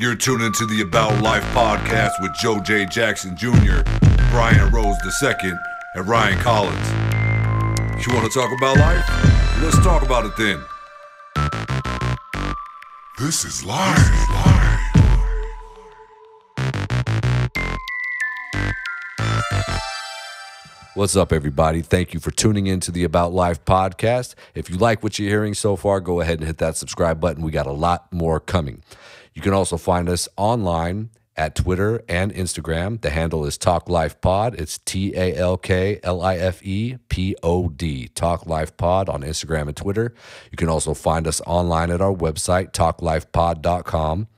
You're tuned into the About Life podcast with Joe J. Jackson Jr., Brian Rose II, and Ryan Collins. You want to talk about life? Let's talk about it then. This is life. This is live. What's up, everybody? Thank you for tuning in to the About Life podcast. If you like what you're hearing so far, go ahead and hit that subscribe button. We got a lot more coming. You can also find us online at Twitter and Instagram. The handle is Talk Life Pod. It's T A L K L I F E P O D. Talk Life Pod on Instagram and Twitter. You can also find us online at our website, talklifepod.com.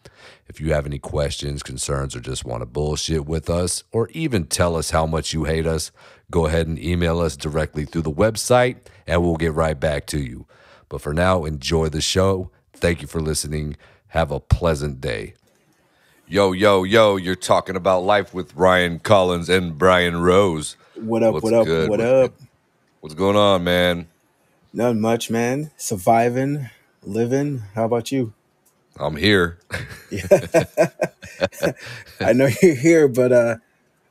If you have any questions, concerns, or just want to bullshit with us, or even tell us how much you hate us, go ahead and email us directly through the website and we'll get right back to you. But for now, enjoy the show. Thank you for listening. Have a pleasant day. Yo, yo, yo, you're talking about life with Ryan Collins and Brian Rose. What up? What's what up? good? What up? What's going on, man? Not much, man. Surviving, living. How about you? I'm here. I know you're here, but uh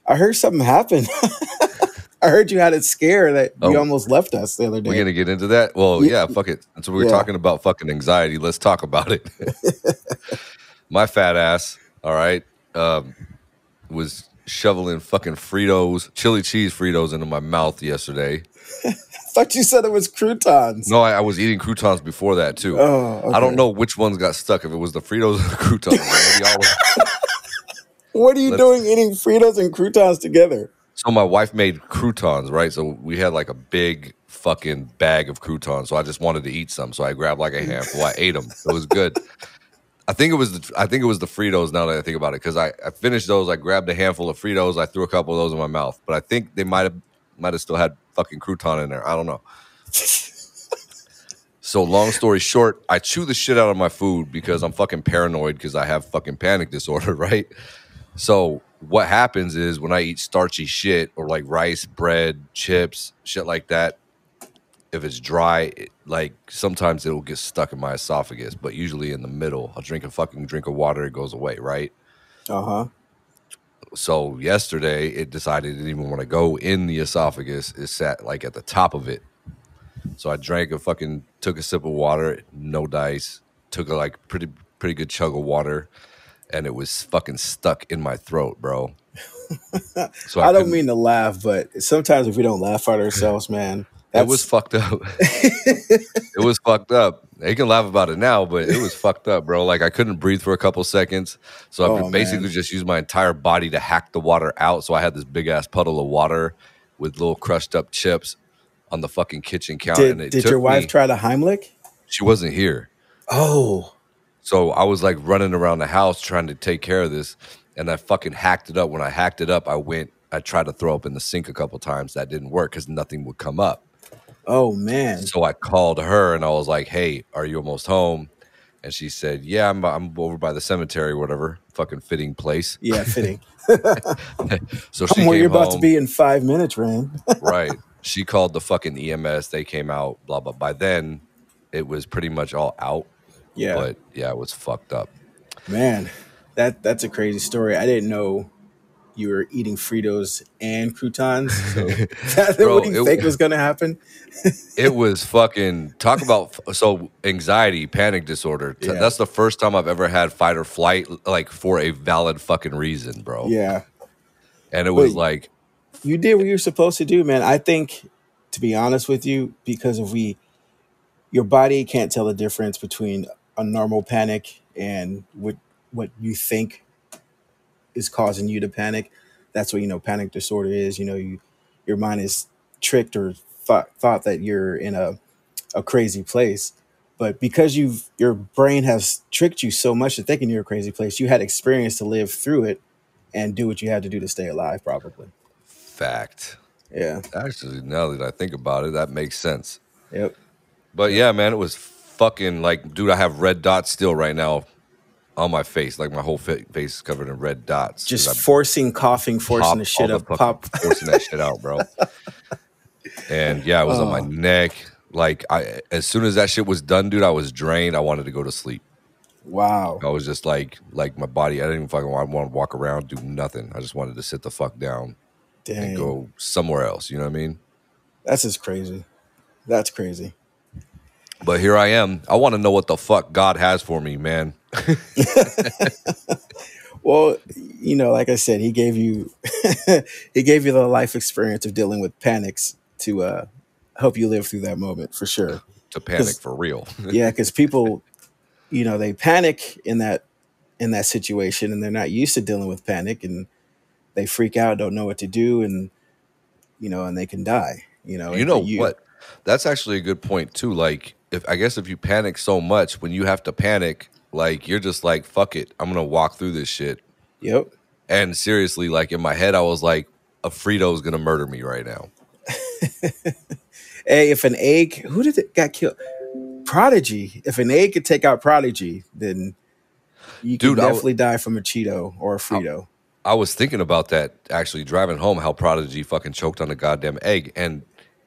I heard something happened. I heard you had it scare that you Oh. almost left us the other day. We're gonna get into that. Well, Yeah. yeah, fuck it. That's what we were Yeah. talking about. Fucking anxiety. Let's talk about it. My fat ass. All right, um, was shoveling fucking Fritos, chili cheese Fritos into my mouth yesterday. I thought you said it was croutons. No, I, I was eating croutons before that too. Oh, I don't know which ones got stuck. If it was the Fritos or the croutons. Maybe all of- What are you Let's- doing eating Fritos and croutons together? So my wife made croutons, right? So we had like a big fucking bag of croutons. So I just wanted to eat some. So I grabbed like a handful. I ate them. It was good. I think it was the I think it was the Fritos. Now that I think about it, because I, I finished those. I grabbed a handful of Fritos. I threw a couple of those in my mouth. But I think they might have might have still had fucking crouton in there. I don't know. So long story short, I chew the shit out of my food because I'm fucking paranoid because I have fucking panic disorder, right? So what happens is when I eat starchy shit or like rice, bread, chips, shit like that, if it's dry, it, like sometimes it'll get stuck in my esophagus, but usually in the middle. I'll drink a fucking drink of water, it goes away, right? Uh-huh. So yesterday it decided it didn't even want to go in the esophagus. It sat like at the top of it. So I drank a fucking took a sip of water, no dice, took a like pretty pretty good chug of water, and it was fucking stuck in my throat, bro. So I, don't couldn't- mean to laugh, but sometimes if we don't laugh at ourselves, man, it was fucked up. it was fucked up. They can laugh about it now, but it was fucked up, bro. Like I couldn't breathe for a couple seconds, so I Oh, basically man. just used my entire body to hack the water out. So I had this big ass puddle of water with little crushed up chips on the fucking kitchen counter. Did, and it did your wife me- try the Heimlich? She wasn't here, Oh, so I was like running around the house trying to take care of this, and I fucking hacked it up. When I hacked it up, I went. I tried to throw up in the sink a couple times. That didn't work because nothing would come up. Oh man. So I called her and I was like, "Hey, are you almost home?" And she said, "Yeah, I'm I'm over by the cemetery, or whatever, fucking fitting place." Yeah, fitting. So she I'm where you're about to be in five minutes, Rand. right? She called the fucking EMS. They came out. Blah blah. By then, it was pretty much all out. Yeah. But yeah, it was fucked up. Man, that that's a crazy story. I didn't know you were eating Fritos and croutons. So that, Bro, what do you it- think was going to happen? It was fucking talk about so anxiety, panic disorder. Yeah. That's the first time I've ever had fight or flight like for a valid fucking reason, bro. Yeah, And it was Wait. like you did what you're supposed to do, man. I think, to be honest with you, because if we, your body can't tell the difference between a normal panic and what what you think is causing you to panic. That's what you know panic disorder is. You know, you your mind is tricked or thought thought that you're in a a crazy place. But because you've your brain has tricked you so much to thinking you're a crazy place, you had experience to live through it and do what you had to do to stay alive, probably. fact. Yeah. Actually, now that I think about it, that makes sense. Yep. But yeah, man, it was fucking like, dude, I have red dots still right now on my face. Like my whole face is covered in red dots. Just forcing coughing, forcing the shit up, pop. forcing that shit out, bro. And yeah, it was on my Oh. neck. Like I, as soon as that shit was done, dude, I was drained. I wanted to go to sleep. Wow. I was just like, like my body. I didn't even fucking want, want to walk around, do nothing. I just wanted to sit the fuck down Dang. and go somewhere else. You know what I mean? That's just crazy. That's crazy. But here I am. I want to know what the fuck God has for me, man. Well, you know, like I said, he gave you he gave you the life experience of dealing with panics to uh help you live through that moment for sure. To panic for real. Yeah, because people, you know, they panic in that in that situation and they're not used to dealing with panic and they freak out, don't know what to do, and you know, and they can die. You know, you know you- what? That's actually a good point too. Like, if I guess if you panic so much, when you have to panic, like you're just like, fuck it, I'm gonna walk through this shit. Yep. And seriously, like in my head, I was like, a Frito's gonna murder me right now. Hey, if an egg, who did it got killed? Prodigy. If an egg could take out Prodigy, then you could Dude, I w- definitely die from a Cheeto or a Frito. I was thinking about that actually driving home, how Prodigy fucking choked on a goddamn egg. And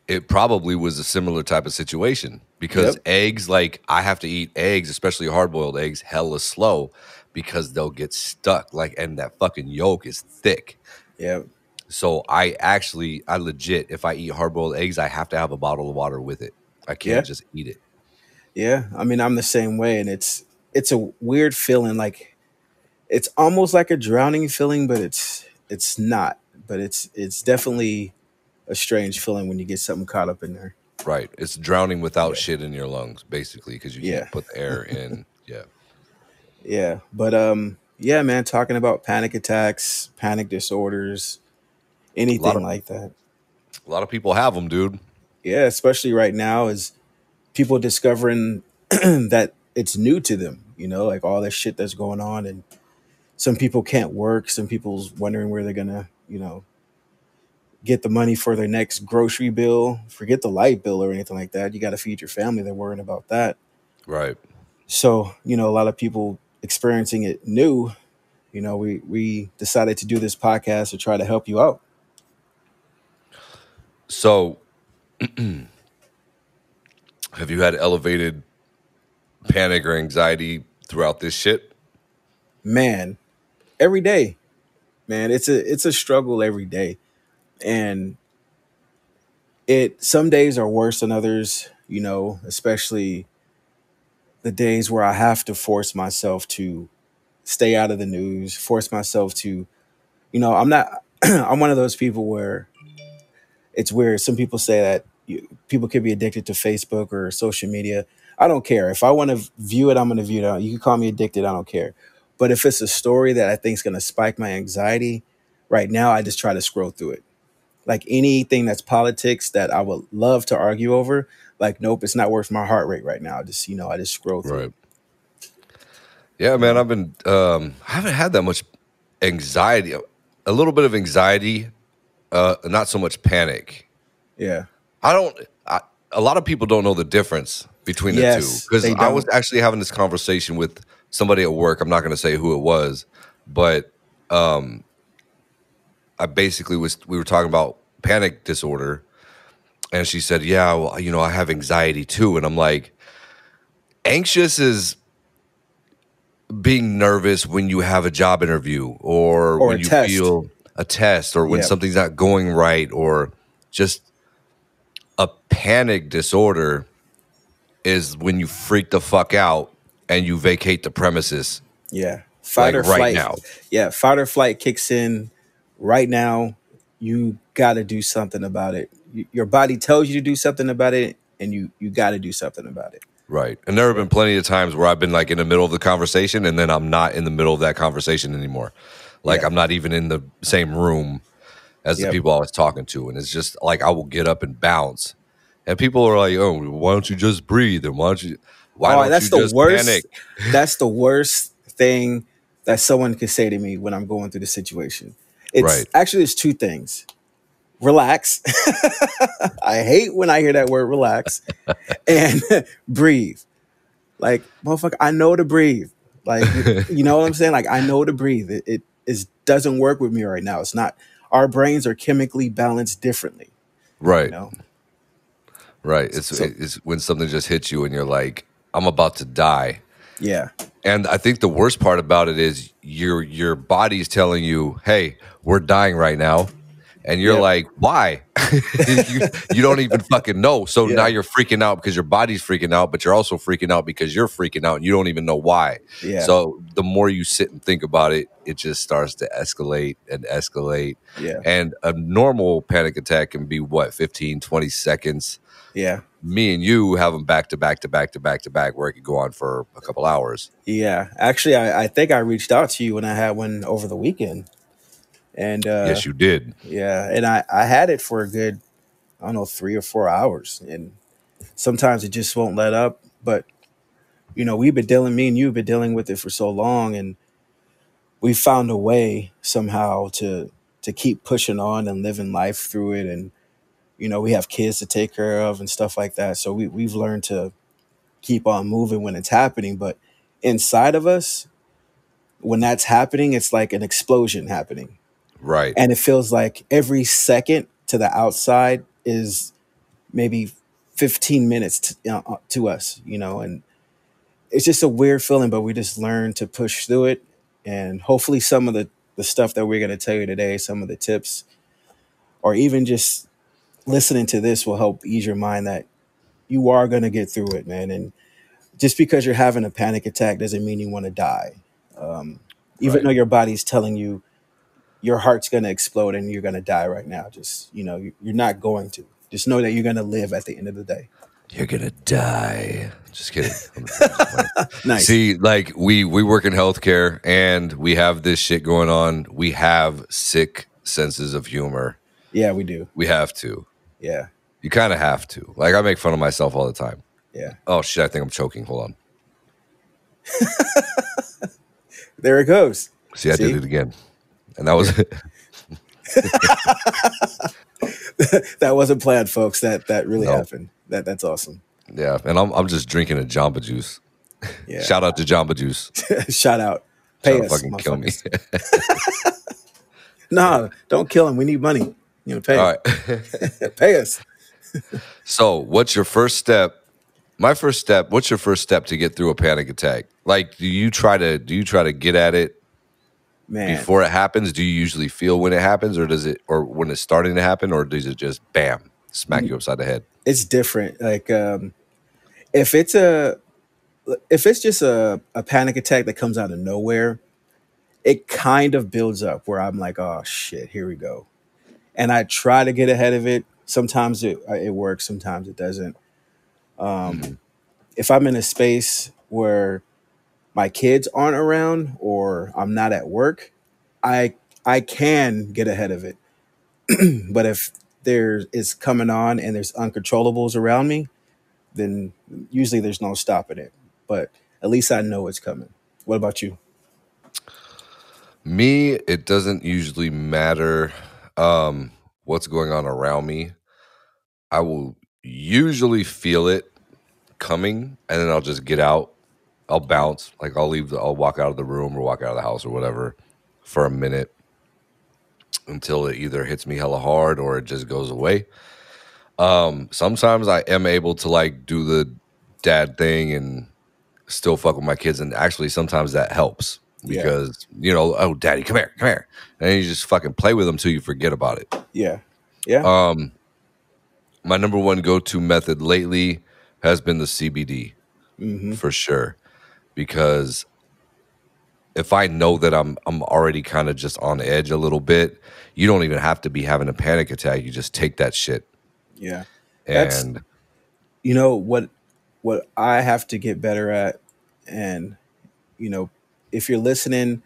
it probably was a similar type of situation because Yep. eggs, like, I have to eat eggs, especially hard boiled eggs, hella slow because they'll get stuck. Like, and that fucking yolk is thick. Yeah. So I actually, I legit, if I eat hard boiled eggs, I have to have a bottle of water with it. I can't Yeah. just eat it. Yeah, I mean, I'm the same way, and it's it's a weird feeling. Like it's almost like a drowning feeling, but it's it's not. But it's it's definitely a strange feeling when you get something caught up in there. Right. It's drowning without shit in your lungs, basically, because you Yeah. can't put the air in. Yeah. Yeah, but um, yeah, man, talking about panic attacks, panic disorders, anything of- like that. A lot of people have them, dude. Yeah, especially right now, is people discovering that it's new to them. You know, like all this shit that's going on, and some people can't work. Some people's wondering where they're gonna, you know, get the money for their next grocery bill. Forget the light bill or anything like that. You got to feed your family. They're worrying about that. Right. So, you know, a lot of people experiencing it new. You know, we we decided to do this podcast to try to help you out. So, have you had elevated panic or anxiety throughout this shit? man every day man it's a it's a struggle every day and it some days are worse than others you know especially the days where i have to force myself to stay out of the news force myself to you know i'm not i'm one of those people where it's weird. Some people say that you, people could be addicted to facebook or social media. I don't care. If i want to view it i'm going to view it you can call me addicted. I don't care. But if it's a story that I think is going to spike my anxiety, right now I just try to scroll through it. Like anything that's politics that I would love to argue over, like nope, it's not worth my heart rate right now. Just you know I just scroll through. Right. Yeah, man. I've been. Um, I haven't had that much anxiety. A little bit of anxiety, uh, not so much panic. Yeah, I don't. I, a lot of people don't know the difference between the Yes, two because I was actually having this conversation with somebody at work. I'm not going to say who it was, but um, I basically was. We were talking about panic disorder, and she said, "Yeah, well, you know, I have anxiety too." And I'm like, anxious is being nervous when you have a job interview or, Or when you test. feel a test or when something's not going right or just a panic disorder is when you freak the fuck out and you vacate the premises yeah. Fight Like or right flight. now. Yeah, fight or flight kicks in right now. You got to do something about it. Y- Your body tells you to do something about it, and you you got to do something about it. right and there have been plenty of times where i've been like in the middle of the conversation and then i'm not in the middle of that conversation anymore like Yeah. i'm not even in the same room as the Yep. people i was talking to and it's just like i will get up and bounce and people are like oh why don't you just breathe and why don't you why oh, don't that's you the just worst. panic that's the worst thing that someone could say to me when I'm going through the situation. It's Right. actually it's two things. Relax. I hate when I hear that word relax. and breathe. Like, motherfucker, I know to breathe. Like, you know what I'm saying? Like, I know to breathe. It, it is doesn't work with me right now. It's not our brains are chemically balanced differently. right You know? right it's So- it's when something just hits you and you're like i'm about to die Yeah. And I think the worst part about it is your your body's telling you, "Hey, we're dying right now," and you're Yeah. like, "Why?" you, you don't even fucking know. So Yeah. now you're freaking out because your body's freaking out, but you're also freaking out because you're freaking out, and you don't even know why. Yeah. So the more you sit and think about it, it just starts to escalate and escalate. yeah. And a normal panic attack can be what 15, 20 seconds. Yeah. Me and you have them back to back to back to back to back, where it could go on for a couple hours. Yeah. Actually, I, I think I reached out to you when I had one over the weekend. And uh, yes, you did. Yeah, and I I had it for a good I don't know three or four hours, and sometimes it just won't let up. But you know, we've been dealing. Me and you've been dealing with it for so long, and we found a way somehow to to keep pushing on and living life through it. And you know, we have kids to take care of and stuff like that. So we we've learned to keep on moving when it's happening. But inside of us, when that's happening, it's like an explosion happening Right. and it feels like every second to the outside is maybe 15 minutes to, you know, to us you know and it's just a weird feeling but we just learn to push through it and hopefully some of the the stuff that we're going to tell you today some of the tips or even just listening to this will help ease your mind that you are going to get through it man and just because you're having a panic attack doesn't mean you want to die um, even Right. though your body's telling you your heart's going to explode and you're going to die right now. Just, you know, you- you're not going to. Just know that you're going to live at the end of the day. You're gonna die. Just kidding. I'm just playing. Nice. See, like we we work in healthcare and we have this shit going on. We have sick senses of humor. yeah, we do. We have to. Yeah. You kind of have to. Like I make fun of myself all the time. Yeah. Oh shit! I think I'm choking. Hold on. There it goes. See, I See? did it again, and that was that wasn't planned, folks. That that really No. happened. That that's awesome. yeah. And I'm I'm just drinking a Jamba Juice. Yeah. Shout out to Jamba Juice. Shout out. Pay to us. fucking kill me. Nah, don't kill him. We need money. You know, pay. all right. Pay us. So, what's your first step? My first step. What's your first step to get through a panic attack? Like, do you try to do you try to get at it Man. before it happens? Do you usually feel when it happens, or does it, or when it's starting to happen, or does it just bam smack you upside the head? it's different. Like um if it's a if it's just a, a panic attack that comes out of nowhere, it kind of builds up where I'm like, oh shit, here we go. And I try to get ahead of it. Sometimes it it works, sometimes it doesn't. Um if I'm in a space where my kids aren't around or I'm not at work, I I can get ahead of it. but if there is coming on and there's uncontrollables around me, then usually there's no stopping it. But at least I know it's coming. What about you? Me, it doesn't usually matter um, what's going on around me. I will usually feel it coming, and then I'll just get out. I'll bounce, like I'll leave. The, I'll walk out of the room or walk out of the house or whatever for a minute until it either hits me hella hard or it just goes away. Um, sometimes I am able to like do the dad thing and still fuck with my kids, and actually sometimes that helps Yeah. because you know, oh, daddy, come here, come here, and you just fucking play with them till you forget about it. Yeah. Yeah. Um, my number one go-to method lately has been the CBD hmm for sure, because if I know that I'm I'm already kind of just on edge a little bit, you don't even have to be having a panic attack. You just take that shit Yeah. That's- and You know what what I have to get better at and you know, if you're listening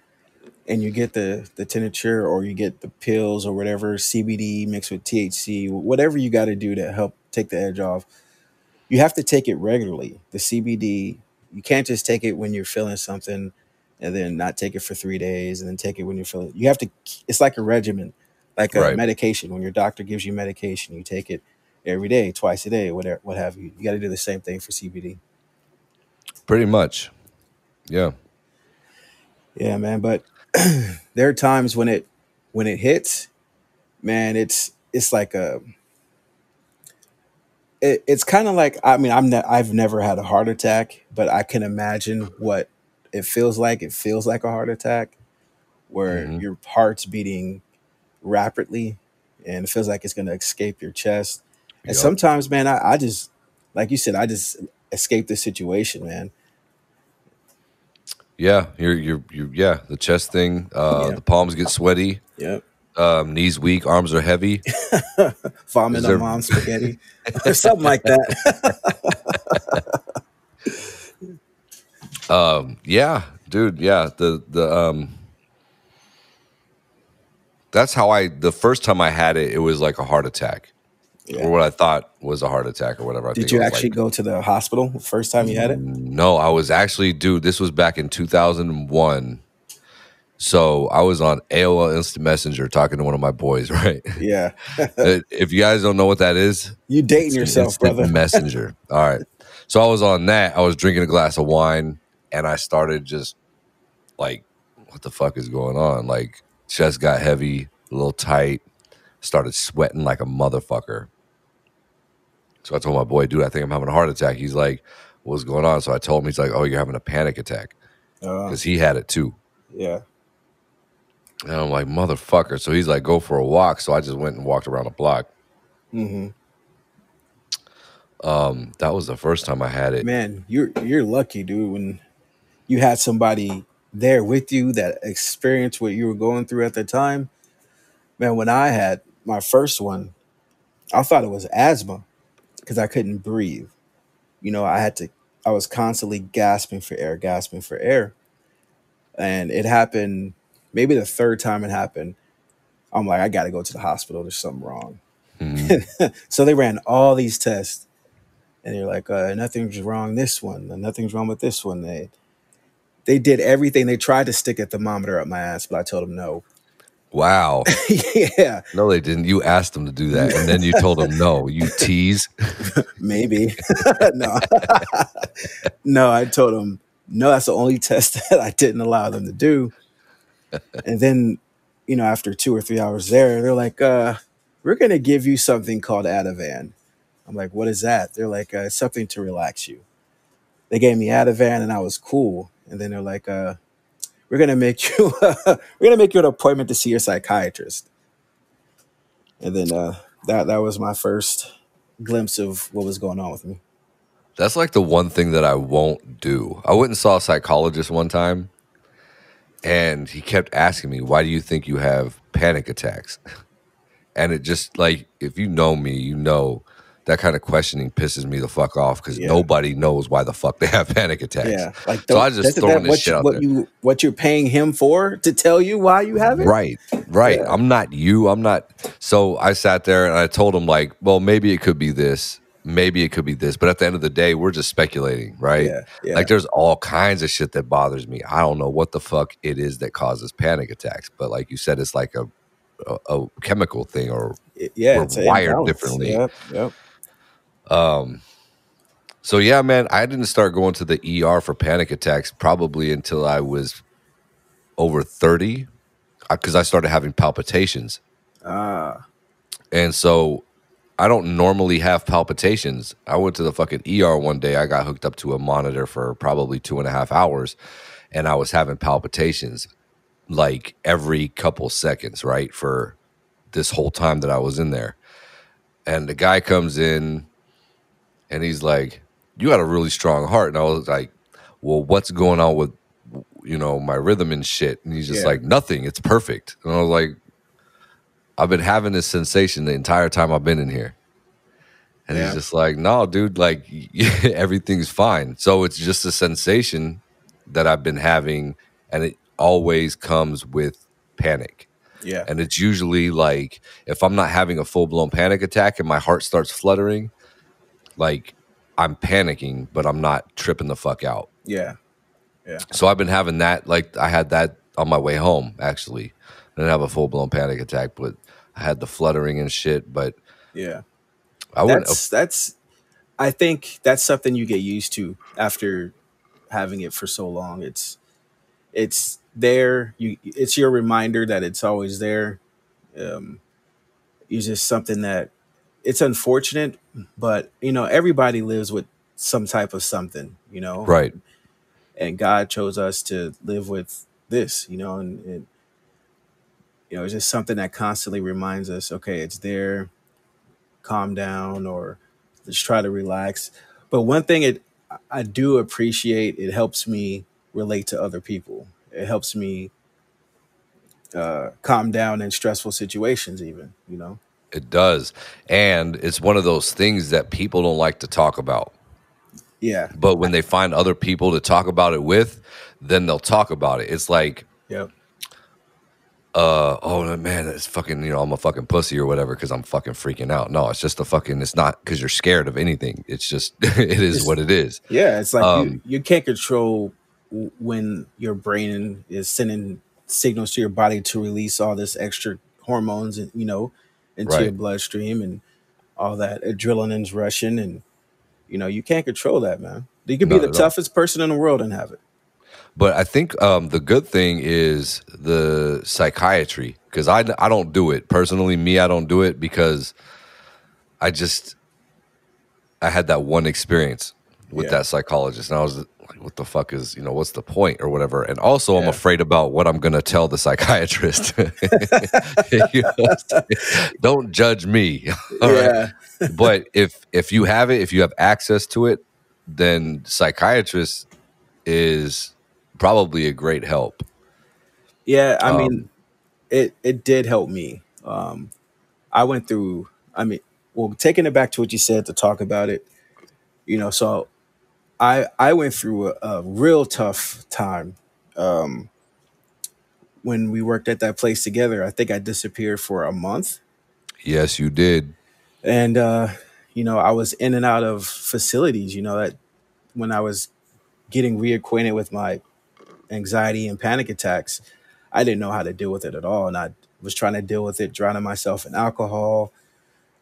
and you get the the tincture or you get the pills or whatever CBD mixed with THC, whatever you got to do to help take the edge off, you have to take it regularly. The CBD, you can't just take it when you're feeling something and then not take it for 3 days and then take it when you're feeling. You have to it's like a regimen, like a Right. medication. When your doctor gives you medication, you take it every day, twice a day, whatever what have you. You got to do the same thing for CBD. pretty much, yeah. Yeah, man. But there are times when it when it hits, man, it's it's like a it, it's kind of like I mean I'm ne- I've never had a heart attack, but I can imagine what it feels like. It feels like a heart attack where hmm your heart's beating rapidly and it feels like it's gonna escape your chest. And Yup. sometimes, man, I, I just like you said, I just escape the situation, man. Yeah, you're you're you yeah, the chest thing, uh Yeah. the palms get sweaty, Yep. um knees weak, arms are heavy. Vomit on there mom's spaghetti or something like that. um yeah, dude, yeah, the the um that's how I the first time I had it, it was like a heart attack. Yeah. Or what I thought was a heart attack or whatever. I Did you actually like go to the hospital the first time you had it? no, I was actually dude, this was back in 2001. So I was on AOL Instant Messenger talking to one of my boys, right? Yeah. Uh, if you guys don't know what that is, you dating yourself, instant brother. messenger. All right. So I was on that. I was drinking a glass of wine and I started just like, what the fuck is going on? Like, chest got heavy, a little tight, started sweating like a motherfucker. So I told my boy, dude, I think I'm having a heart attack. He's like, what's going on? So I told him, he's like, oh, you're having a panic attack Uh, because he had it too. yeah. And I'm like, motherfucker. So he's like, go for a walk. So I just went and walked around the block. hmm Um, that was the first time I had it. Man, you're you're lucky, dude. When you had somebody there with you that experienced what you were going through at the time. Man, when I had my first one, I thought it was asthma because I couldn't breathe. You know, I had to. I was constantly gasping for air, gasping for air, and it happened. Maybe the third time it happened, I'm like, I got to go to the hospital. There's something wrong. Mhm. so they ran all these tests and they're like, uh, nothing's wrong this one, nothing's wrong with this one. They they did everything. They tried to stick a thermometer up my ass, but I told them no. Wow. yeah, No, they didn't. You asked them to do that, and then you told them no. You tease. maybe. no, no. I told them no. That's the only test that I didn't allow them to do. And then, you know, after two or three hours there, they're like, uh, "We're gonna give you something called Ativan." I'm like, "What is that?" They're like, uh, "It's something to relax you." They gave me Ativan, and I was cool. And then they're like, uh, "We're gonna make you, we're gonna make you an appointment to see your psychiatrist." And then uh, that that was my first glimpse of what was going on with me. That's like the one thing that I won't do. I went and saw a psychologist one time, and he kept asking me, "Why do you think you have panic attacks?" And it just like if you know me, you know that kind of questioning pisses me the fuck off because Yeah. nobody knows why the fuck they have panic attacks. Yeah, like So I just throwing this what shit you, out what there. you what you're paying him for to tell you why you have it? Right, right. Yeah. I'm not you. I'm not. So I sat there and I told him, like, well, maybe it could be this. Maybe it could be this. But at the end of the day, we're just speculating, right? Yeah, yeah. Like, there's all kinds of shit that bothers me. I don't know what the fuck it is that causes panic attacks. But like you said, it's like a, a, a chemical thing or yeah, we're it's wired imbalance. differently. Yep, yep. Um, so yeah, man, I didn't start going to the ER for panic attacks probably until I was over 30 because I started having palpitations. Ah, And so I don't normally have palpitations. I went to the fucking ER one day. I got hooked up to a monitor for probably two and a half hours and I was having palpitations like every couple seconds, right? For this whole time that I was in there. And the guy comes in and he's like, You got a really strong heart. And I was like, Well, what's going on with, you know, my rhythm and shit? And he's just Yeah. like, Nothing. It's perfect. And I was like, I've been having this sensation the entire time I've been in here. And Yeah. he's just like, no, dude, like everything's fine. So it's just a sensation that I've been having, and it always comes with panic. yeah, And it's usually like if I'm not having a full blown panic attack and my heart starts fluttering, like I'm panicking, but I'm not tripping the fuck out. yeah, Yeah. So I've been having that. Like I had that on my way home. Actually, I didn't have a full blown panic attack, but I had the fluttering and shit. But yeah. I wouldn't. That's that's. I think that's something you get used to after having it for so long. It's it's there. You it's your reminder that it's always there. Um, it's just something that it's unfortunate, but you know, everybody lives with some type of something, you know. Right. And God chose us to live with this, you know, and, and you know, it's just something that constantly reminds us, okay, it's there, calm down or just try to relax. But one thing it I do appreciate, it helps me relate to other people. It helps me uh, calm down in stressful situations, even, you know. It does. And it's one of those things that people don't like to talk about. Yeah. But when they find other people to talk about it with, then they'll talk about it. It's like, Yep. uh, oh man, it's fucking, you know, I'm a fucking pussy or whatever because I'm fucking freaking out. No, it's just a fucking, it's not because you're scared of anything. It's just, it is It's- what it is. Yeah, it's like you, Um, you can't control when your brain is sending signals to your body to release all this extra hormones and you know into your bloodstream and all that adrenaline's rushing and you know you can't control that man you could be Not the at all. toughest person in the world and have it But I think um, the good thing is the psychiatry because I, I don't do it personally. Me, I don't do it because I just I had that one experience with Yeah. that psychologist, and I was like, "What the fuck is you know what's the point or whatever?" And also, I'm afraid about what I'm gonna tell the psychiatrist. You know what I'm saying? don't judge me. all right? yeah but if if you have it, if you have access to it, then psychiatrist is probably a great help. yeah i Um, mean it it did help me um i went through i mean well taking it back to what you said to talk about it you know so i i went through a, a real tough time um when we worked at that place together. I think i disappeared for a month. Yes, you did. and uh you know i was in and out of facilities you know that when i was getting reacquainted with my anxiety and panic attacks i didn't know how to deal with it at all. And i was trying to deal with it drowning myself in alcohol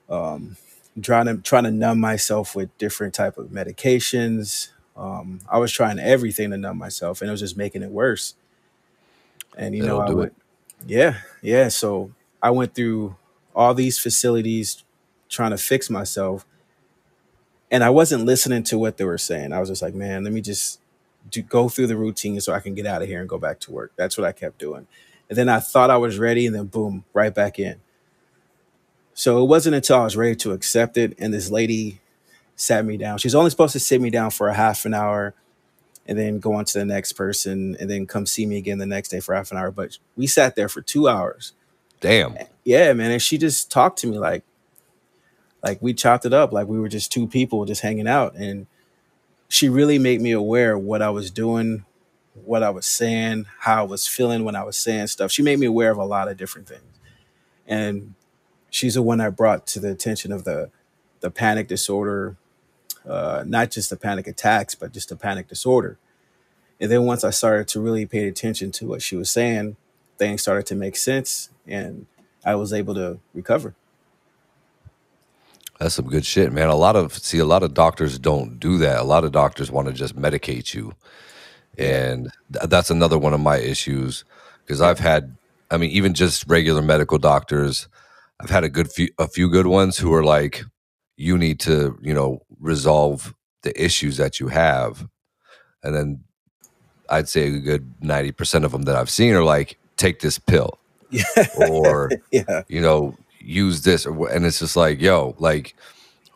um trying to trying to numb myself with different type of medications. Um i was trying everything to numb myself and it was just making it worse. And you know It'll i do went yeah yeah so i went through all these facilities trying to fix myself and i wasn't listening to what they were saying. I was just like man let me just do, go through the routine so i can get out of here and go back to work. That's what i kept doing. And then i thought i was ready and then boom right back in so it wasn't until i was ready to accept it and this lady sat me down. She's only supposed to sit me down for a half an hour and then go on to the next person and then come see me again the next day for half an hour. But we sat there for two hours. Damn. yeah man. And she just talked to me like like we chopped it up like we were just two people just hanging out. And she really made me aware of what i was doing what i was saying how i was feeling when i was saying stuff. She made me aware of a lot of different things. And she's the one that brought to the attention of the the panic disorder uh, not just the panic attacks but just the panic disorder and then once i started to really pay attention to what she was saying things started to make sense and i was able to recover That's some good shit, man. A lot of see, a lot of doctors don't do that. A lot of doctors want to just medicate you, and th- that's another one of my issues because I've had, I mean, even just regular medical doctors, I've had a good few, a few good ones who are like, you need to, you know, resolve the issues that you have, and then I'd say a good ninety percent of them that I've seen are like, take this pill, or yeah you know, use this, and it's just like, yo, like,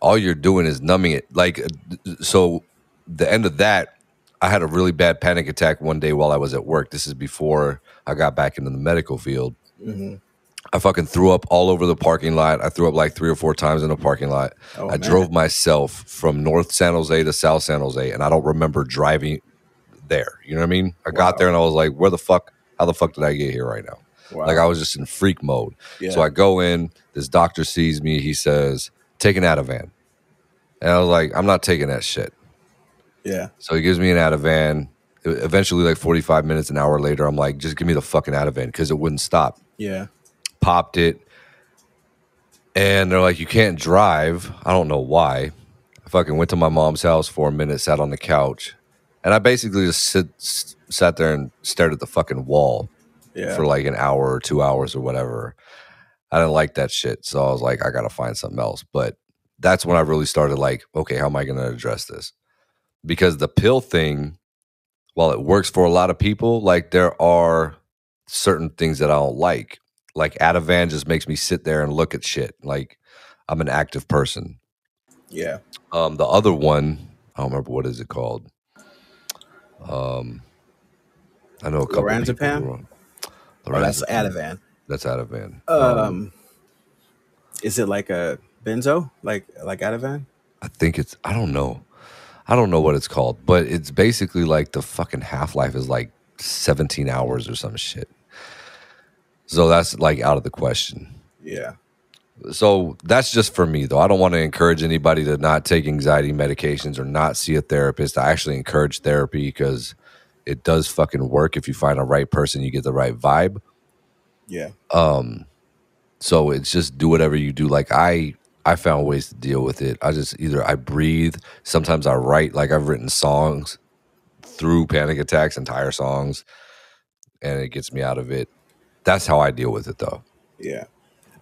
all you're doing is numbing it. Like, uh, so the end of that, I had a really bad panic attack one day while I was at work. This is before I got back into the medical field. hmm I fucking threw up all over the parking lot. I threw up like three or four times in the parking lot. Oh, I man. drove myself from North San Jose to South San Jose, and I don't remember driving there. You know what I mean? I got there and I was like, where the fuck? How the fuck did I get here right now? wow. Like I was just in freak mode. yeah. So I go in, this doctor sees me, he says, Take an Ativan. And I was like, I'm not taking that shit. yeah So he gives me an Ativan. Eventually, like 45 minutes, an hour later, I'm like, just give me the fucking Ativan because it wouldn't stop. yeah Popped it. And they're like, You can't drive. I don't know why. I fucking went to my mom's house for a minute, sat on the couch. And I basically just sit, s- sat there and stared at the fucking wall yeah for like an hour or two hours or whatever. I didn't like that shit. So I was like, I gotta find something else. But that's when I really started like, okay, how am I gonna address this? Because the pill thing, while it works for a lot of people, like there are certain things that I don't like. Like Ativan just makes me sit there and look at shit. Like I'm an active person. Yeah. Um, the other one, I don't remember what is it called. Um, I know a couple. Lorazepam? Oh, that's. Ativan. That's Ativan. Um, is it like a benzo, like like Ativan? I think it's I don't know. I don't know what it's called, but it's basically like the fucking half life is like 17 hours or some shit. So that's like out of the question. Yeah. So that's just for me though. I don't want to encourage anybody to not take anxiety medications or not see a therapist. I actually encourage therapy because it does fucking work if you find a right person, you get the right vibe. Yeah. Um so it's just do whatever you do. Like I I found ways to deal with it. I just either I breathe, sometimes I write like I've written songs through panic attacks, entire songs, and it gets me out of it. That's how I deal with it though. Yeah.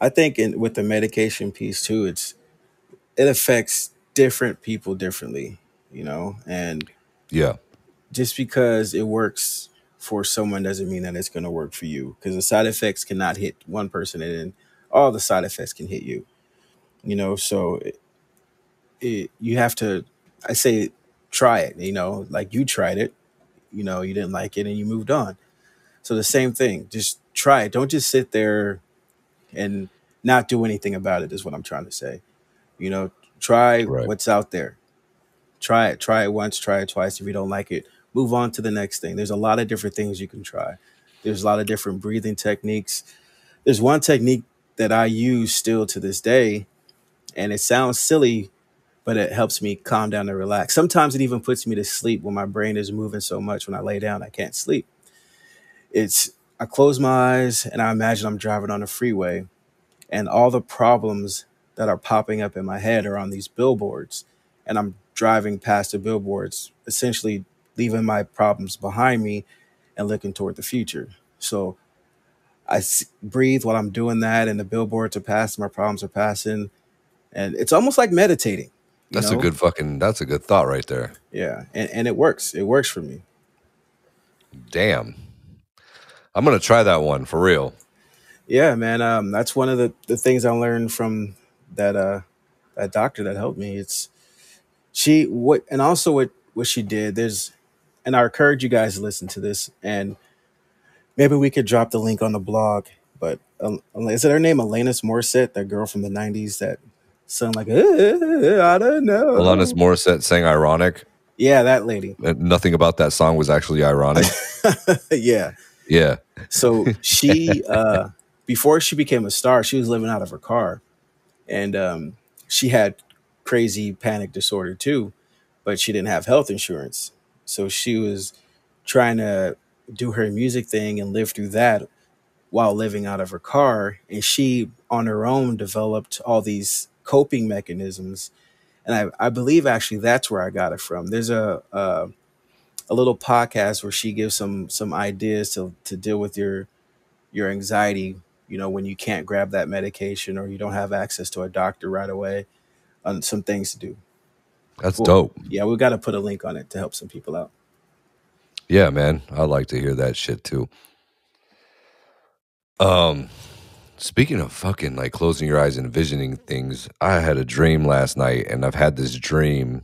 I think in with the medication piece too, it's it affects different people differently, you know, and Yeah. just because it works for someone doesn't mean that it's going to work for you because the side effects cannot hit one person and then all the side effects can hit you you know so it, it, you have to i say try it you know like you tried it you know you didn't like it and you moved on so the same thing just try it. Don't just sit there and not do anything about it is what i'm trying to say. You know try Right. what's out there. Try it. Try it once try it twice. If you don't like it move on to the next thing. There's a lot of different things you can try. There's a lot of different breathing techniques. There's one technique that i use still to this day and it sounds silly but it helps me calm down and relax. Sometimes it even puts me to sleep when my brain is moving so much when i lay down i can't sleep. It's i close my eyes and i imagine i'm driving on a freeway and all the problems that are popping up in my head are on these billboards and i'm driving past the billboards essentially leaving my problems behind me and looking toward the future so i s- breathe while i'm doing that and the billboards are passing my problems are passing and it's almost like meditating That's know? a good fucking that's a good thought right there. yeah and, and it works it works for me Damn. I'm gonna try that one for real. Yeah, man. Um, that's one of the, the things I learned from that uh that doctor that helped me. It's she what and also what what she did. There's and I encourage you guys to listen to this and maybe we could drop the link on the blog. But um, is it her name Alanis Morissette, that girl from the '90s that sound like "Uh, I don't know. Alanis Morissette sang ironic. Yeah, that lady. and Nothing about that song was actually ironic. yeah. Yeah. So she, uh, before she became a star, she was living out of her car, and um, she had crazy panic disorder too, but she didn't have health insurance. So she was trying to do her music thing and live through that while living out of her car. And she, on her own, developed all these coping mechanisms. And I, I believe actually that's where I got it from. There's a, a a little podcast where she gives some some ideas to to deal with your your anxiety you know when you can't grab that medication or you don't have access to a doctor right away on some things to do That's dope. yeah we got to put a link on it to help some people out Yeah, man. I'd like to hear that shit too. Um speaking of fucking like closing your eyes and envisioning things, I had a dream last night and I've had this dream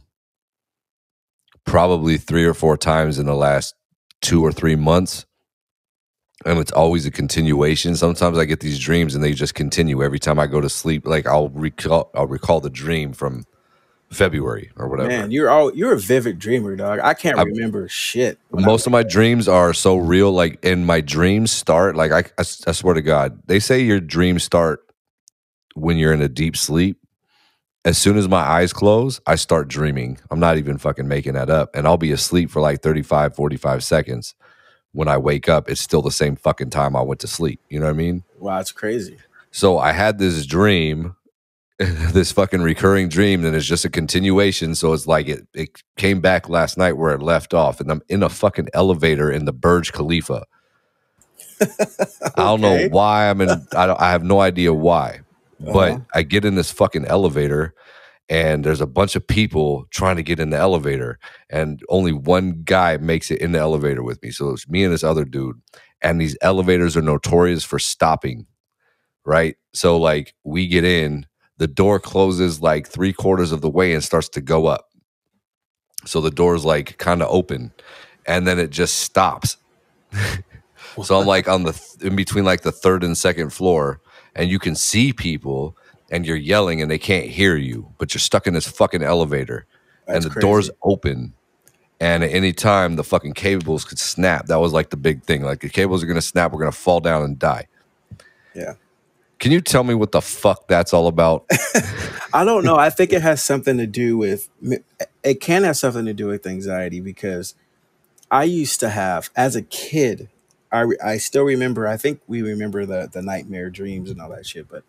probably 3 or 4 times in the last 2 or 3 months. And it's always a continuation. Sometimes I get these dreams and they just continue every time I go to sleep. Like I'll recall I'll recall the dream from February or whatever. man you're all you're a vivid dreamer dog i can't I- remember shit most of my dreams are so real like and my dreams start like I swear to god they say your dreams start when you're in a deep sleep as soon as my eyes close i start dreaming i'm not even fucking making that up and i'll be asleep for like 35 45 seconds when i wake up it's still the same fucking time i went to sleep you know what i mean wow it's crazy so I had this dream, this fucking recurring dream, and it's just a continuation. So it's like it, it came back last night where it left off, and I'm in a fucking elevator in the Burj Khalifa. I don't know why I'm in. I don't. I have no idea why, but Uh-huh. I get in this fucking elevator, and there's a bunch of people trying to get in the elevator, and only one guy makes it in the elevator with me. So it's me and this other dude, and these elevators are notorious for stopping. Right. So like we get in, the door closes like three quarters of the way and starts to go up. So the door's like kind of open, and then it just stops. So I'm like on the th- in between like the third and second floor, and you can see people, and you're yelling, and they can't hear you, but you're stuck in this fucking elevator, and That's the doors open, and at any time the fucking cables could snap. That was like the big thing. Like the cables are gonna snap, we're gonna fall down and die. Yeah. Can you tell me what the fuck that's all about? I don't know. I think it has something to do with it can have something to do with anxiety because I used to have as a kid. I I still remember. I think we remember the the nightmare dreams and all that shit. But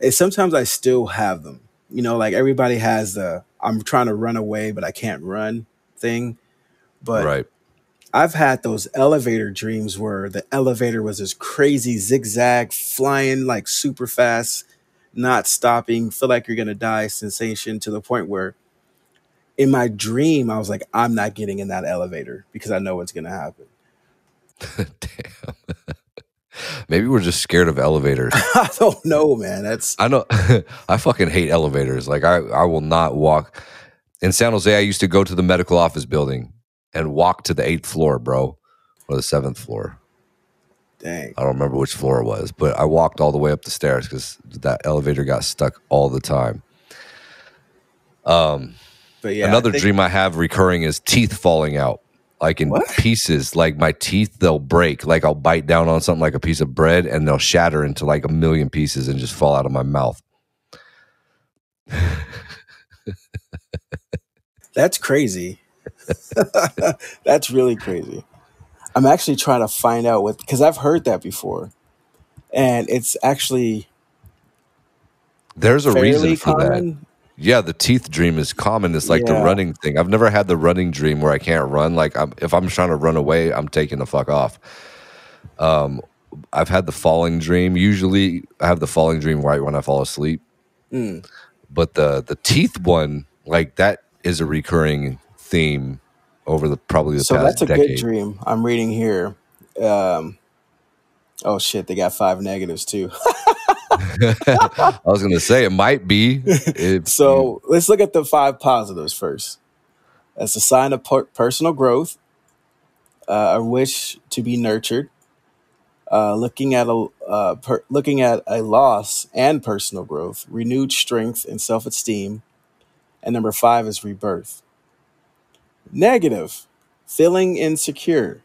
it, sometimes I still have them. You know, like everybody has the I'm trying to run away but I can't run thing. But right. I've had those elevator dreams where the elevator was this crazy zigzag, flying like super fast, not stopping, feel like you're gonna die sensation to the point where in my dream I was like, I'm not getting in that elevator because I know what's gonna happen. Damn. Maybe we're just scared of elevators. I don't know, man. That's I know I fucking hate elevators. Like I, I will not walk in San Jose. I used to go to the medical office building and walk to the eighth floor, bro, or the seventh floor. dang. I don't remember which floor it was, but I walked all the way up the stairs because that elevator got stuck all the time. Um, But yeah, I another think- dream I have recurring is teeth falling out, like in What? pieces. Like my teeth, they'll break. Like I'll bite down on something like a piece of bread, and they'll shatter into like a million pieces and just fall out of my mouth. That's crazy. That's really crazy. I'm actually trying to find out what because I've heard that before, and it's actually There's a reason for that. Yeah, the teeth dream is common. It's like the running thing. I've never had the running dream where I can't run. Like I'm, if I'm trying to run away, I'm taking the fuck off. Um, I've had the falling dream. Usually, I have the falling dream right when I fall asleep. Mm. But the the teeth one, like that, is a recurring theme over the probably the So past that's a decade. good dream. I'm reading here. Um, oh shit, they got five negatives too. I was gonna say it might be. If so let's look at the five positives first. That's a sign of per- personal growth, uh, a wish to be nurtured, uh, looking at a uh, per- looking at a loss and personal growth, renewed strength and self esteem, and number five is rebirth. Negative, feeling insecure,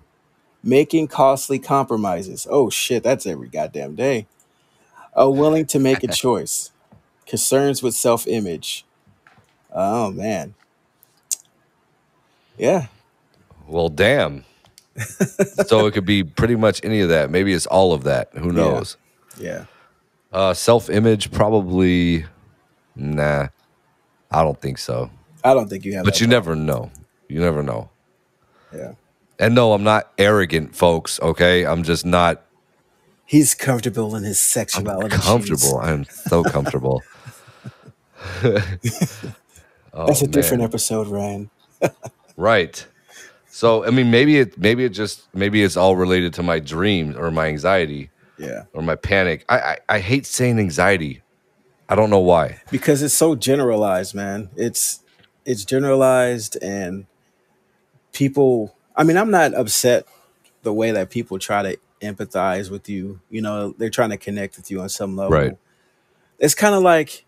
making costly compromises. Oh shit, that's every goddamn day. Uh, willing to make a choice, concerns with self image. Oh man, yeah. Well, damn. so it could be pretty much any of that. Maybe it's all of that. Who knows? Yeah. Uh, Self image, probably. Nah, I don't think so. I don't think you have But you never know. You never know. Yeah. And no, I'm not arrogant, folks. Okay, I'm just not He's comfortable in his sexuality. I'm comfortable. I'm so comfortable. oh, That's a oh, different episode, Ryan. Right. So I mean, maybe it maybe it just maybe it's all related to my dreams or my anxiety Yeah. or my panic. I I, I hate saying anxiety. I don't know why. Because it's so generalized, man. It's it's generalized and people I mean, I'm not upset the way that people try to empathize with you. You know, they're trying to connect with you on some level. Right. It's kind of like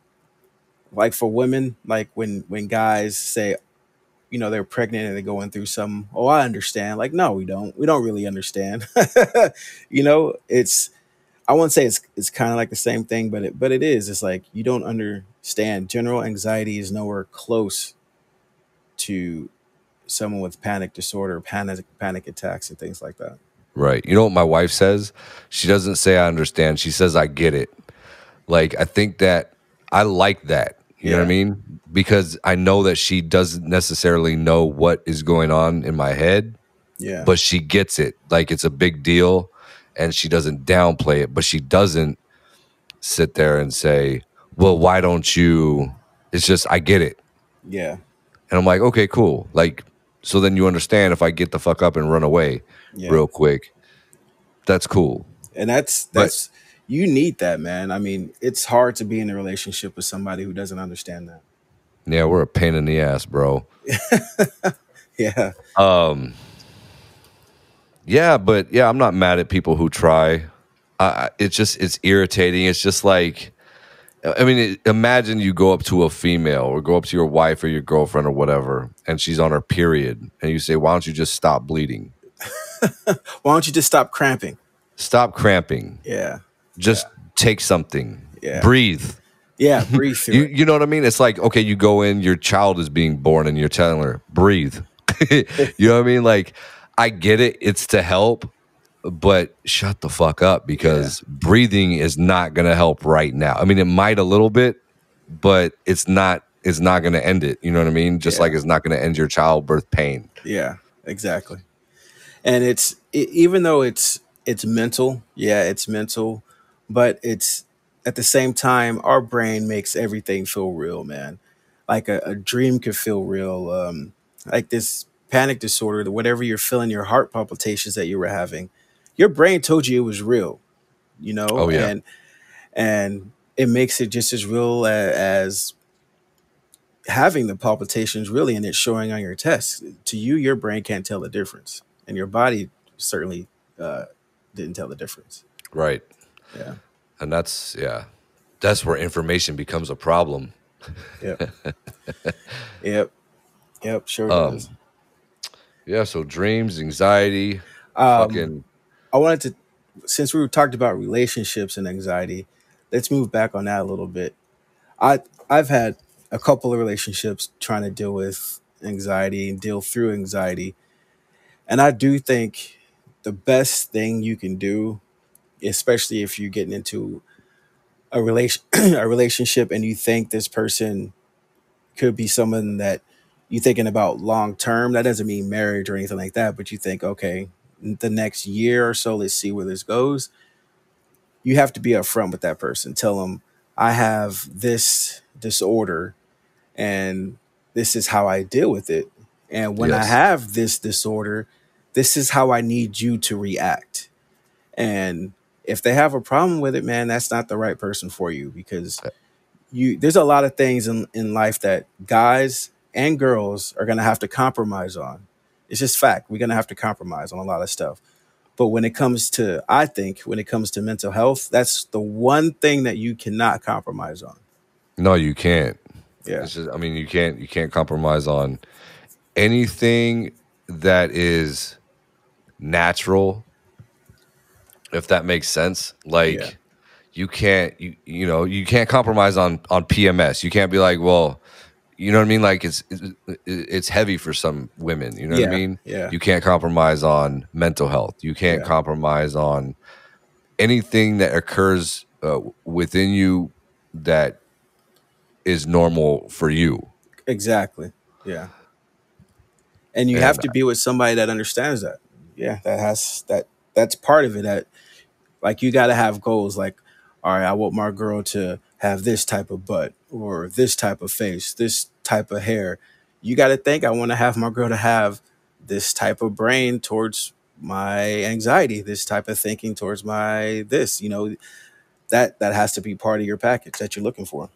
like for women, like when when guys say, you know, they're pregnant and they're going through some, oh, I understand. Like, no, we don't. We don't really understand. you know, it's I won't say it's it's kind of like the same thing, but it but it is. It's like you don't understand. General anxiety is nowhere close to someone with panic disorder, panic panic attacks, and things like that. Right. You know what my wife says? She doesn't say I understand. She says I get it. Like I think that I like that. You know what I mean? Because I know that she doesn't necessarily know what is going on in my head, Yeah, but she gets it. Like it's a big deal and she doesn't downplay it, but she doesn't sit there and say, "Well, why don't you?" It's just I get it, Yeah. and I'm like, okay, cool. Like, so then you understand if I get the fuck up and run away Yeah. real quick, that's cool. And that's But- that's you need that, man. I mean, it's hard to be in a relationship with somebody who doesn't understand that. Yeah, we're a pain in the ass, bro. Yeah. Um, yeah, but yeah, I'm not mad at people who try. It's just it's irritating. It's just like, I mean, imagine you go up to a female or go up to your wife or your girlfriend or whatever, and she's on her period, and you say, "Why don't you just stop bleeding? Why don't you just stop cramping? Stop cramping. Yeah. Just take something. Yeah. Breathe." Yeah. Breathe You you know what I mean? It's like okay, you go in, your child is being born, and you're telling her breathe. you know what I mean? Like I get it, it's to help, but shut the fuck up because breathing is not going to help right now. I mean, it might a little bit, but it's not. It's not going to end it. You know what I mean? Just Yeah. like it's not going to end your childbirth pain. Yeah, exactly. And it's e even though it's it's mental, yeah, it's mental, but it's at the same time our brain makes everything feel real, man. Like a, a dream could feel real. Um, like this panic disorder, whatever you're feeling, your heart palpitations that you were having, your brain told you it was real, you know. Oh, yeah. and and it makes it just as real as, as having the palpitations really and it's showing on your test to you your brain can't tell the difference and your body certainly uh, didn't tell the difference Right. yeah And that's yeah. That's where information becomes a problem. yep yep yep sure Um, does Yeah. So dreams, anxiety, um, fucking. i wanted to since we talked about relationships and anxiety let's move back on that a little bit i i've had a couple of relationships trying to deal with anxiety and deal through anxiety and i do think the best thing you can do especially if you're getting into a relation a relationship and you think this person could be someone that you're thinking about long term that doesn't mean marriage or anything like that but you think okay the next year or so let's see where this goes. You have to be upfront with that person. Tell them i have this disorder and this is how i deal with it. And when i have this disorder this is how i need you to react. And if they have a problem with it man that's not the right person for you because you there's a lot of things in, in life that guys and girls are going to have to compromise on. It's just fact. We're going to have to compromise on a lot of stuff. But when it comes to i think when it comes to mental health that's the one thing that you cannot compromise on. No, you can't. yeah. It's just, I mean, you can't you can't compromise on anything that is natural, if that makes sense. Like Yeah. you can't you you know you can't compromise on on PMS. You can't be like, well, you know what I mean. Like it's it's, heavy for some women. You know what I mean. yeah. You can't compromise on mental health. You can't Yeah. compromise on anything that occurs uh, within you that is normal for you. exactly yeah and you And- have to be with somebody that understands that yeah that has that that's part of it that like you got to have goals like all right i want my girl to have this type of butt or this type of face this type of hair. You got to think i want to have my girl to have this type of brain towards my anxiety this type of thinking towards my this you know? That that has to be part of your package that you're looking for.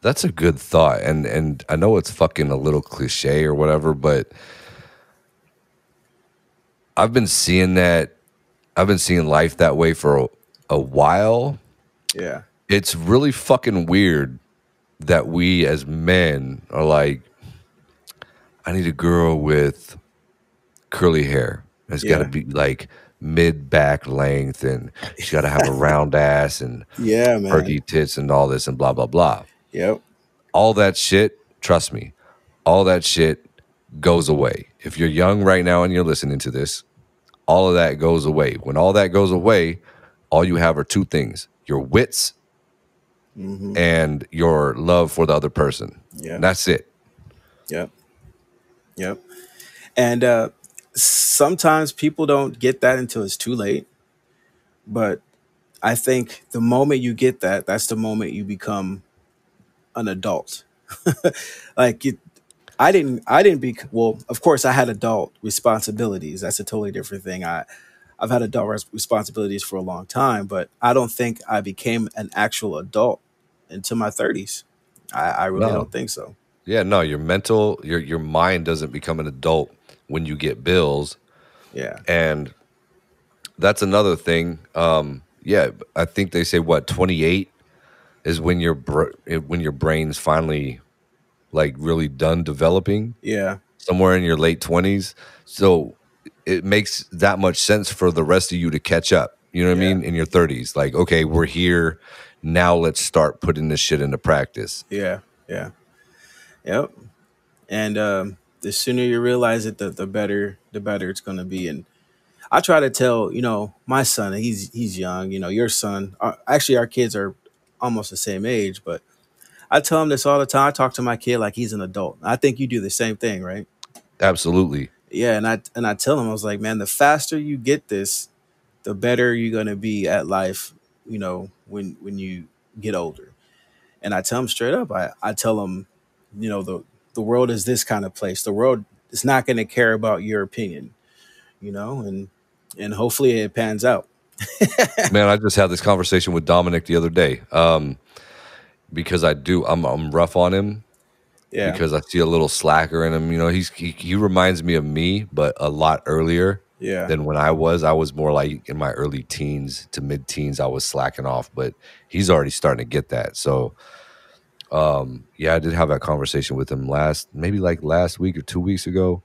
That's a good thought, and and I know it's fucking a little cliche or whatever, but I've been seeing that. I've been seeing life that way for a, a while. yeah It's really fucking weird that we as men are like, I need a girl with curly hair. It's got to be like mid back length, and she's got to have a round ass and yeah man perky tits and all this and blah blah blah yep all that shit, trust me, all that shit goes away. If you're young right now and you're listening to this, all of that goes away. When all that goes away, all you have are two things your wits hmm and your love for the other person. yeah And that's it. Yep. Yep. And uh, sometimes people don't get that until it's too late. but I think the moment you get that, that's the moment you become an adult. like you, I didn't, I didn't be well. Of course, I had adult responsibilities. That's a totally different thing. I, I've had adult res- responsibilities for a long time, but I don't think I became an actual adult until my thirties. I, I really No. don't think so. Yeah, no, your mental, your your mind doesn't become an adult when you get bills, Yeah, and that's another thing. Um, yeah, I think they say what twenty eight is when your br- when your brain's finally like really done developing. yeah, somewhere in your late 20s. So it makes that much sense for the rest of you to catch up. You know what I mean? In your 30s. Like, okay, we're here. Now let's start putting this shit into practice. yeah, yeah, yep. And um, the sooner you realize it, the the better the better it's going to be. And I try to tell you know my son, he's he's young. You know, your son. Uh, actually, our kids are almost the same age, but I tell him this all the time. I talk to my kid like he's an adult. I think you do the same thing, right? Absolutely. Yeah, and I and I tell him I was like, man, the faster you get this, the better you're gonna be at life. You know, when when you get older. And I tell him straight up. I I tell him, you know, the the world is this kind of place. The world is not gonna care about your opinion. You know, and and hopefully it pans out. Man, I just had this conversation with Dominic the other day. Um, because I do, I'm, I'm rough on him Yeah, because I see a little slacker in him. You know, he's, he, he reminds me of me, but a lot earlier yeah, than when I was. I was more like in my early teens to mid teens. I was slacking off, but he's already starting to get that. So, um, yeah, I did have that conversation with him last, maybe like last week or two weeks ago.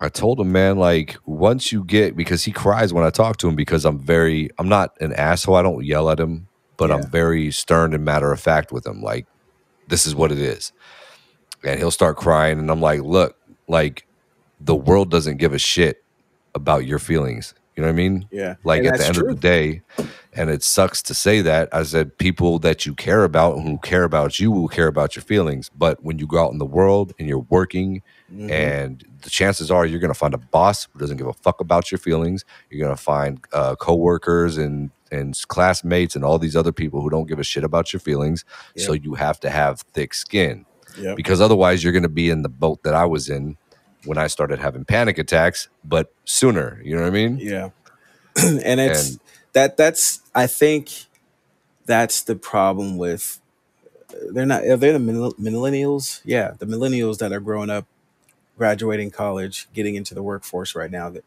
I told him, man, like once you get because he cries when I talk to him because I'm very, I'm not an asshole. I don't yell at him, but Yeah. I'm very stern and matter of fact with him. Like, this is what it is. And he'll start crying, and I'm like, look, like the world doesn't give a shit about your feelings. You know what I mean? yeah. Like And at the end true. of the day, and it sucks to say that. I said people that you care about and who care about you will care about your feelings. But when you go out in the world and you're working, Mhm. and the chances are you're going to find a boss who doesn't give a fuck about your feelings. You're going to find uh, coworkers and and classmates and all these other people who don't give a shit about your feelings. So you have to have thick skin Yep. because otherwise you're going to be in the boat that I was in when I started having panic attacks, but sooner. You know what I mean? Yeah. and it's And- that that's I think that's the problem with uh, they're not they're they the millennials? Yeah, the millennials that are growing up, graduating college, getting into the workforce right now. That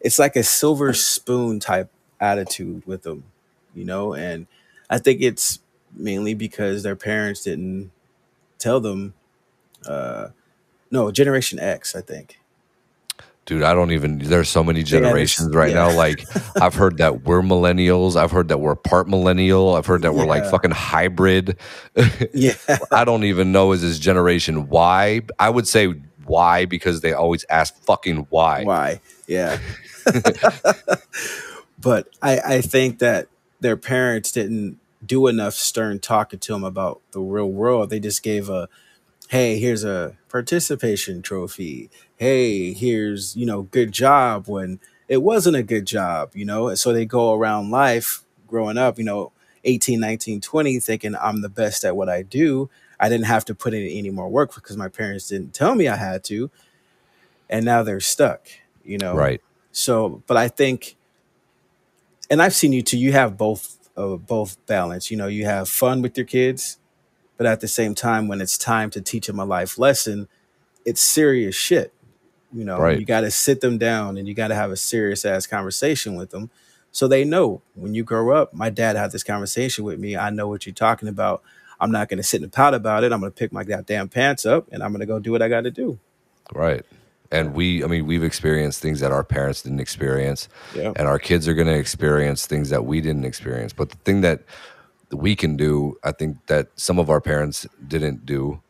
it's like a silver spoon type attitude with them, you know, and I think it's mainly because their parents didn't tell them uh no, Generation X, I think. Dude, I don't even. There's so many generations right yeah. now. Like, I've heard that we're millennials. I've heard that we're part millennial. I've heard that we're like fucking hybrid. Yeah. I don't even know is this generation Y. I would say why because they always ask fucking why. Why? Yeah. but I, I think that their parents didn't do enough stern talking to them about the real world. They just gave a, hey, here's a participation trophy. Hey, here's, you know, good job when it wasn't a good job, you know? And so they go around life growing up, you know, 18, 19, 20, thinking I'm the best at what I do. I didn't have to put in any more work because my parents didn't tell me I had to. And now they're stuck, you know? Right. So, but I think, and I've seen you too. You have both, uh, both balance. You know, you have fun with your kids, but at the same time, when it's time to teach them a life lesson, it's serious shit. You know, Right. you got to sit them down and you got to have a serious ass conversation with them, so they know when you grow up. My dad had this conversation with me. I know what you're talking about. I'm not going to sit and pout about it. I'm going to pick my goddamn pants up and I'm going to go do what I got to do. Right. And we, I mean, we've experienced things that our parents didn't experience, Yeah. and our kids are going to experience things that we didn't experience. But the thing that we can do, I think that some of our parents didn't do,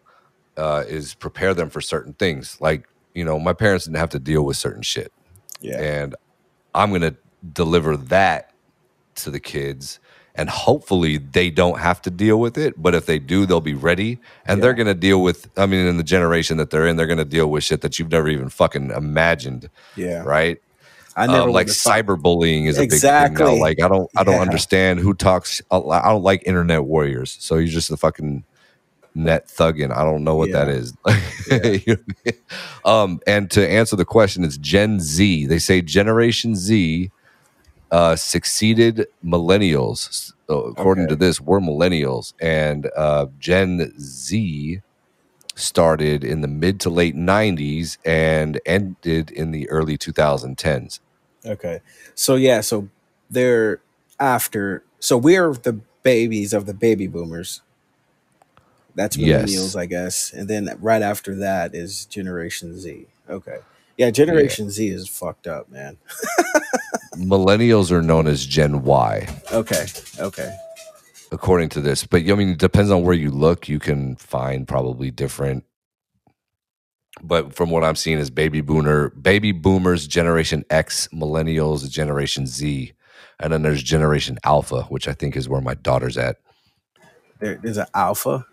uh, is prepare them for certain things. Like, you know, my parents didn't have to deal with certain shit. Yeah. and I'm going to deliver that to the kids and hopefully they don't have to deal with it but if they do they'll be ready and they're going to deal with I mean in the generation that they're in they're going to deal with shit that you've never even fucking imagined Yeah. right I never Um, like cyberbullying is a big thing now. Like I don't, I don't Yeah. understand who talks. I don't like internet warriors. So you're just a fucking net thugging. I don't know what that Yeah. is. um, and to answer the question, it's Gen Z. They say Generation Z uh, succeeded millennials. So according to this, we're millennials, and uh, Gen Z started in the mid to late 90s and ended in the early 2010s. Okay. So yeah, so they're after so we're the babies of the baby boomers. That's Yes. millennials, I guess. And then right after that is Generation Z. Okay. Yeah, Generation Z is fucked up, man. Millennials are known as Gen Y, Okay. Okay. according to this. But I mean, it depends on where you look. You can find probably different. But from what I'm seeing is baby boomer, baby boomers, Generation X, millennials, Generation Z, and then there's Generation Alpha, which I think is where my daughter's at. There, there's an alpha.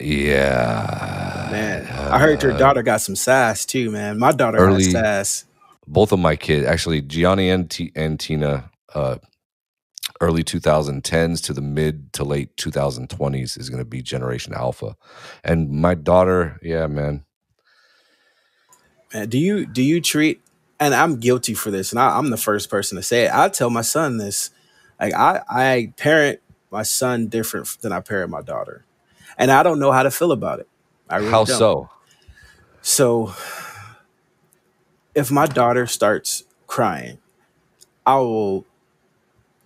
Yeah, Man. I heard your daughter got some sass too, man. My daughter Early- has sass. both of my kids, actually, Gianni and, T- and Tina, uh, early 2010s to the mid to late 2020s is going to be Generation Alpha, and my daughter, yeah, man, Man, do you do you treat and I'm guilty for this, and I, I'm the first person to say it. I tell my son this. Like I, I parent my son different than I parent my daughter. And I don't know how to feel about it. I really how don't. so? So if my daughter starts crying, I will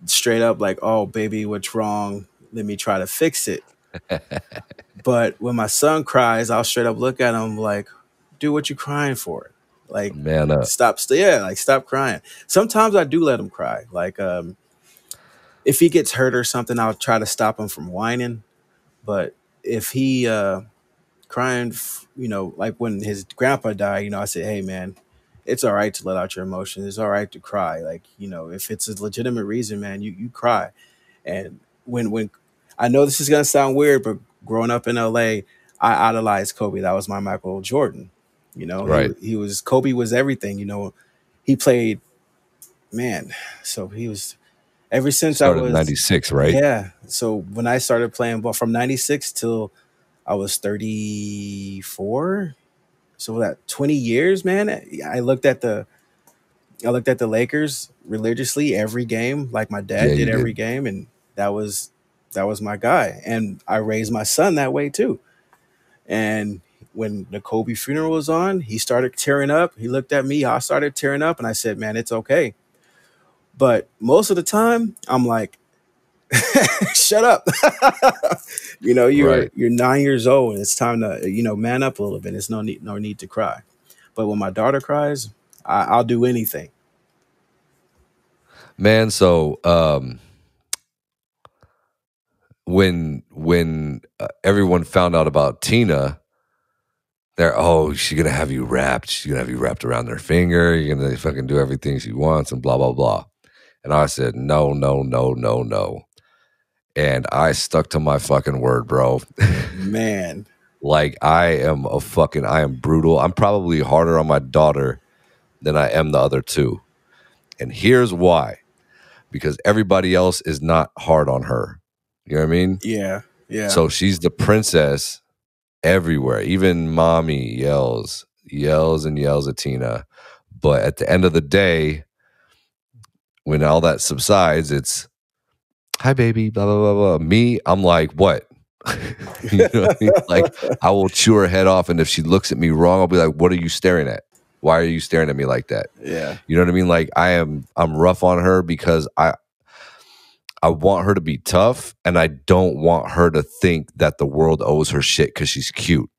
straight up like, "Oh, baby, what's wrong? Let me try to fix it." but when my son cries, I'll straight up look at him like, "Do what you crying for?" Like, Man up. stop, st- yeah, like stop crying. Sometimes I do let him cry. Like, um, if he gets hurt or something, I'll try to stop him from whining. But if he uh, crying, you know, like when his grandpa died, you know, I said, hey, man, it's all right to let out your emotions. It's all right to cry. Like, you know, if it's a legitimate reason, man, you, you cry. And when, when I know this is going to sound weird, but growing up in LA, I idolized Kobe. That was my Michael Jordan. You know, He- Right. he was, Kobe was everything, you know, he played, man. So he was, ever since I Started was in '96, right? yeah. So when I started playing ball from 96 till I was 34. So that 20 years, man. I looked at the I looked at the Lakers religiously every game, like my dad Yeah, did every did. game, and that was that was my guy. And I raised my son that way too. And when the Kobe funeral was on, he started tearing up. He looked at me, I started tearing up, and I said, Man, it's okay. But most of the time, I'm like, shut up. you know, you're Right. you're nine years old and it's time to, you know, man up a little bit. It's no need no need to cry. But when my daughter cries, I, I'll do anything. Man, so um when when uh, everyone found out about Tina, they're oh, she's gonna have you wrapped. She's gonna have you wrapped around her finger. You're gonna fucking do everything she wants and blah blah blah. And I said no, no, no, no, no. And I stuck to my fucking word, bro. Man. like I am a fucking I am brutal. I'm probably harder on my daughter than I am the other two. And here's why. Because everybody else is not hard on her. You know what I mean? Yeah. Yeah. So she's the princess everywhere. Even mommy yells, yells and yells at Tina. But at the end of the day, when all that subsides, it's hi baby, blah blah blah blah. Me, I'm like, what? you know what I mean? Like I will chew her head off, and if she looks at me wrong, I'll be like, "What are you staring at? Why are you staring at me like that?" yeah. You know what I mean? Like I am I'm rough on her because I I want her to be tough and I don't want her to think that the world owes her shit cuz she's cute.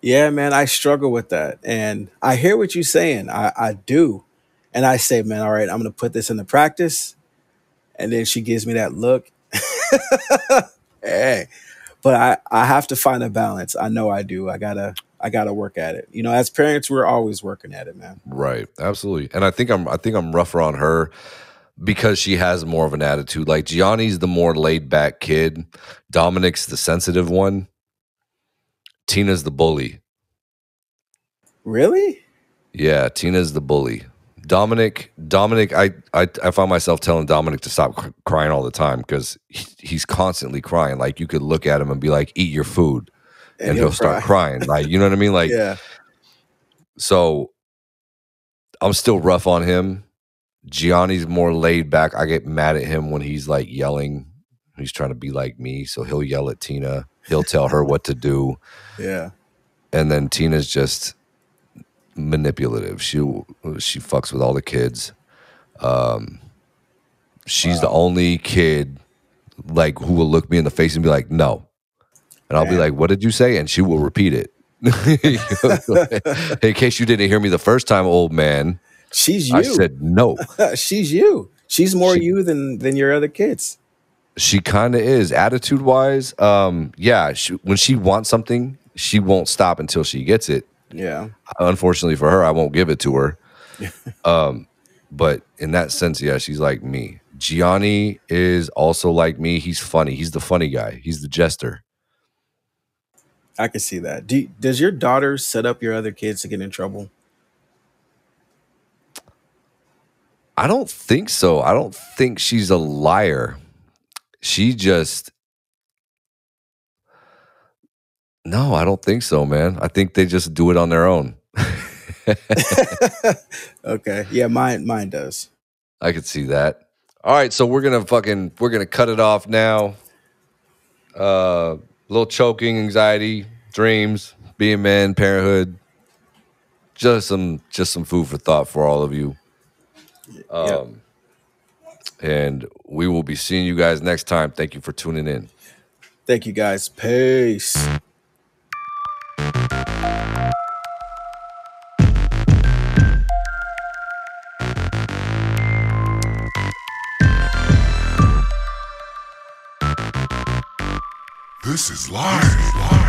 Yeah, man, I struggle with that. And I hear what you're saying. I, I do. And I say, man, all right, I'm gonna put this into practice. And then she gives me that look. hey. But I, I have to find a balance. I know I do. I gotta I gotta work at it. You know, as parents, we're always working at it, man. Right. Absolutely. And I think I'm I think I'm rougher on her because she has more of an attitude. Like Gianni's the more laid back kid. Dominic's the sensitive one. Tina's the bully. Really? Yeah, Tina's the bully. Dominic, Dominic, I, I, I find myself telling Dominic to stop cr- crying all the time because he, he's constantly crying. Like you could look at him and be like, "Eat your food," and, And he'll, he'll start cry. crying. Like you know what I mean? Like yeah. so. I'm still rough on him. Gianni's more laid back. I get mad at him when he's like yelling. He's trying to be like me, so he'll yell at Tina. He'll tell her what to do. Yeah. and then Tina's just manipulative. She she fucks with all the kids. Um, she's the only kid like who will look me in the face and be like, "No," and I'll be like, "What did you say?" And she will repeat it. in case you didn't hear me the first time, old man, She's you. I said no. She's you. She's more She- you than than your other kids. She kind of is attitude wise. Um, yeah, she, when she wants something, she won't stop until she gets it. Yeah. unfortunately for her, I won't give it to her. um, but in that sense, yeah, she's like me. Gianni is also like me. He's funny. He's the funny guy. He's the jester. I can see that. Do does your daughter set up your other kids to get in trouble? I don't think so. I don't think she's a liar. She just No, I don't think so, man. I think they just do it on their own. Okay. Yeah, mine mine does. I could see that. All right, so we're gonna fucking we're gonna cut it off now. Uh, little choking, anxiety, dreams, being men, parenthood. Just some just some food for thought for all of you. Um, and we will be seeing you guys next time. Thank you for tuning in. Thank you guys. Peace. This is live.